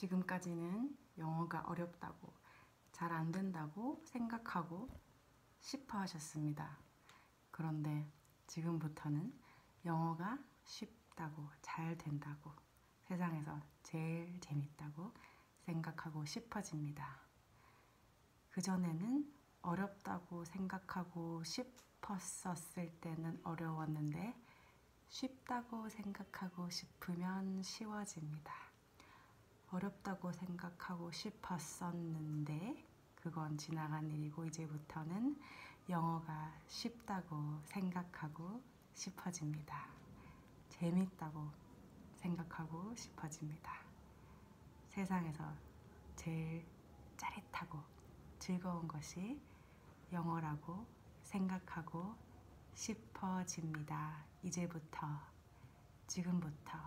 지금까지는 영어가 어렵다고 잘 안 된다고 생각하고 싶어 하셨습니다. 그런데 지금부터는 영어가 쉽다고 잘 된다고 세상에서 제일 재밌다고 생각하고 싶어집니다. 그전에는 어렵다고 생각하고 싶었었을 때는 어려웠는데 쉽다고 생각하고 싶으면 쉬워집니다. 어렵다고 생각하고 싶었었는데 그건 지나간 일이고 이제부터는 영어가 쉽다고 생각하고 싶어집니다. 재밌다고 생각하고 싶어집니다. 세상에서 제일 짜릿하고 즐거운 것이 영어라고 생각하고 싶어집니다. 이제부터, 지금부터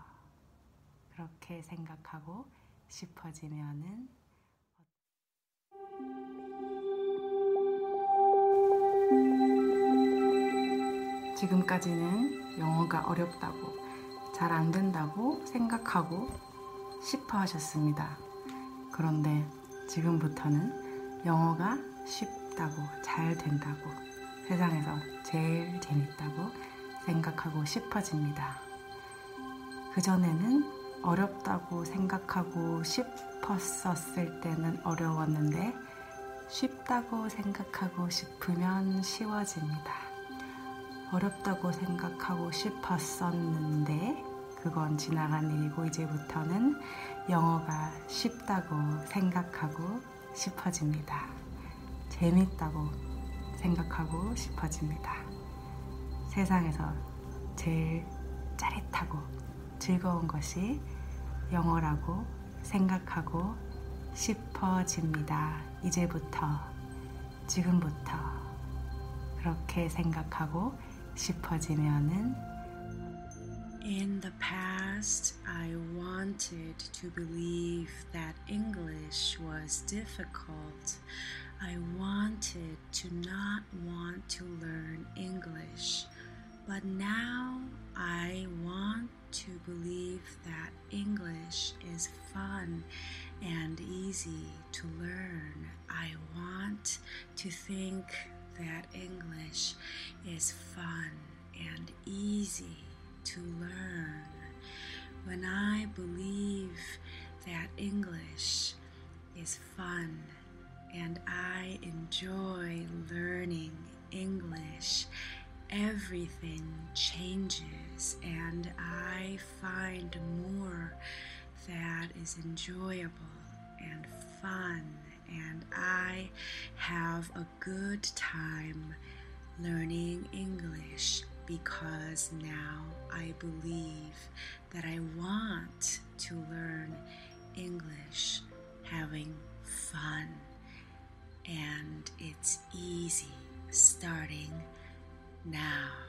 그렇게 생각하고 싶어지면은 지금까지는 영어가 어렵다고 잘 안 된다고 생각하고 싶어 하셨습니다. 그런데 지금부터는 영어가 쉽다고 잘 된다고 세상에서 제일 재밌다고 생각하고 싶어집니다. 그전에는 어렵다고 생각하고 싶었었을 때는 어려웠는데 쉽다고 생각하고 싶으면 쉬워집니다. 어렵다고 생각하고 싶었었는데 그건 지나간 일이고 이제부터는 영어가 쉽다고 생각하고 싶어집니다. 재밌다고 생각하고 싶어집니다. 세상에서 제일 짜릿하고 즐거운 것이 영어라고 생각하고 싶어집니다. 이제부터, 지금부터 그렇게 생각하고 싶어지면은 In the past, I wanted to believe that English was difficult. I wanted to not want to learn English. But now I want to believe that English is fun and easy to learn. I want to think that English is fun and easy to learn. When I believe that English is fun and I enjoy learning English, everything changes and I find more that is enjoyable and fun and I have a good time learning English because now I believe that I want to learn English having fun. And it's easy starting now.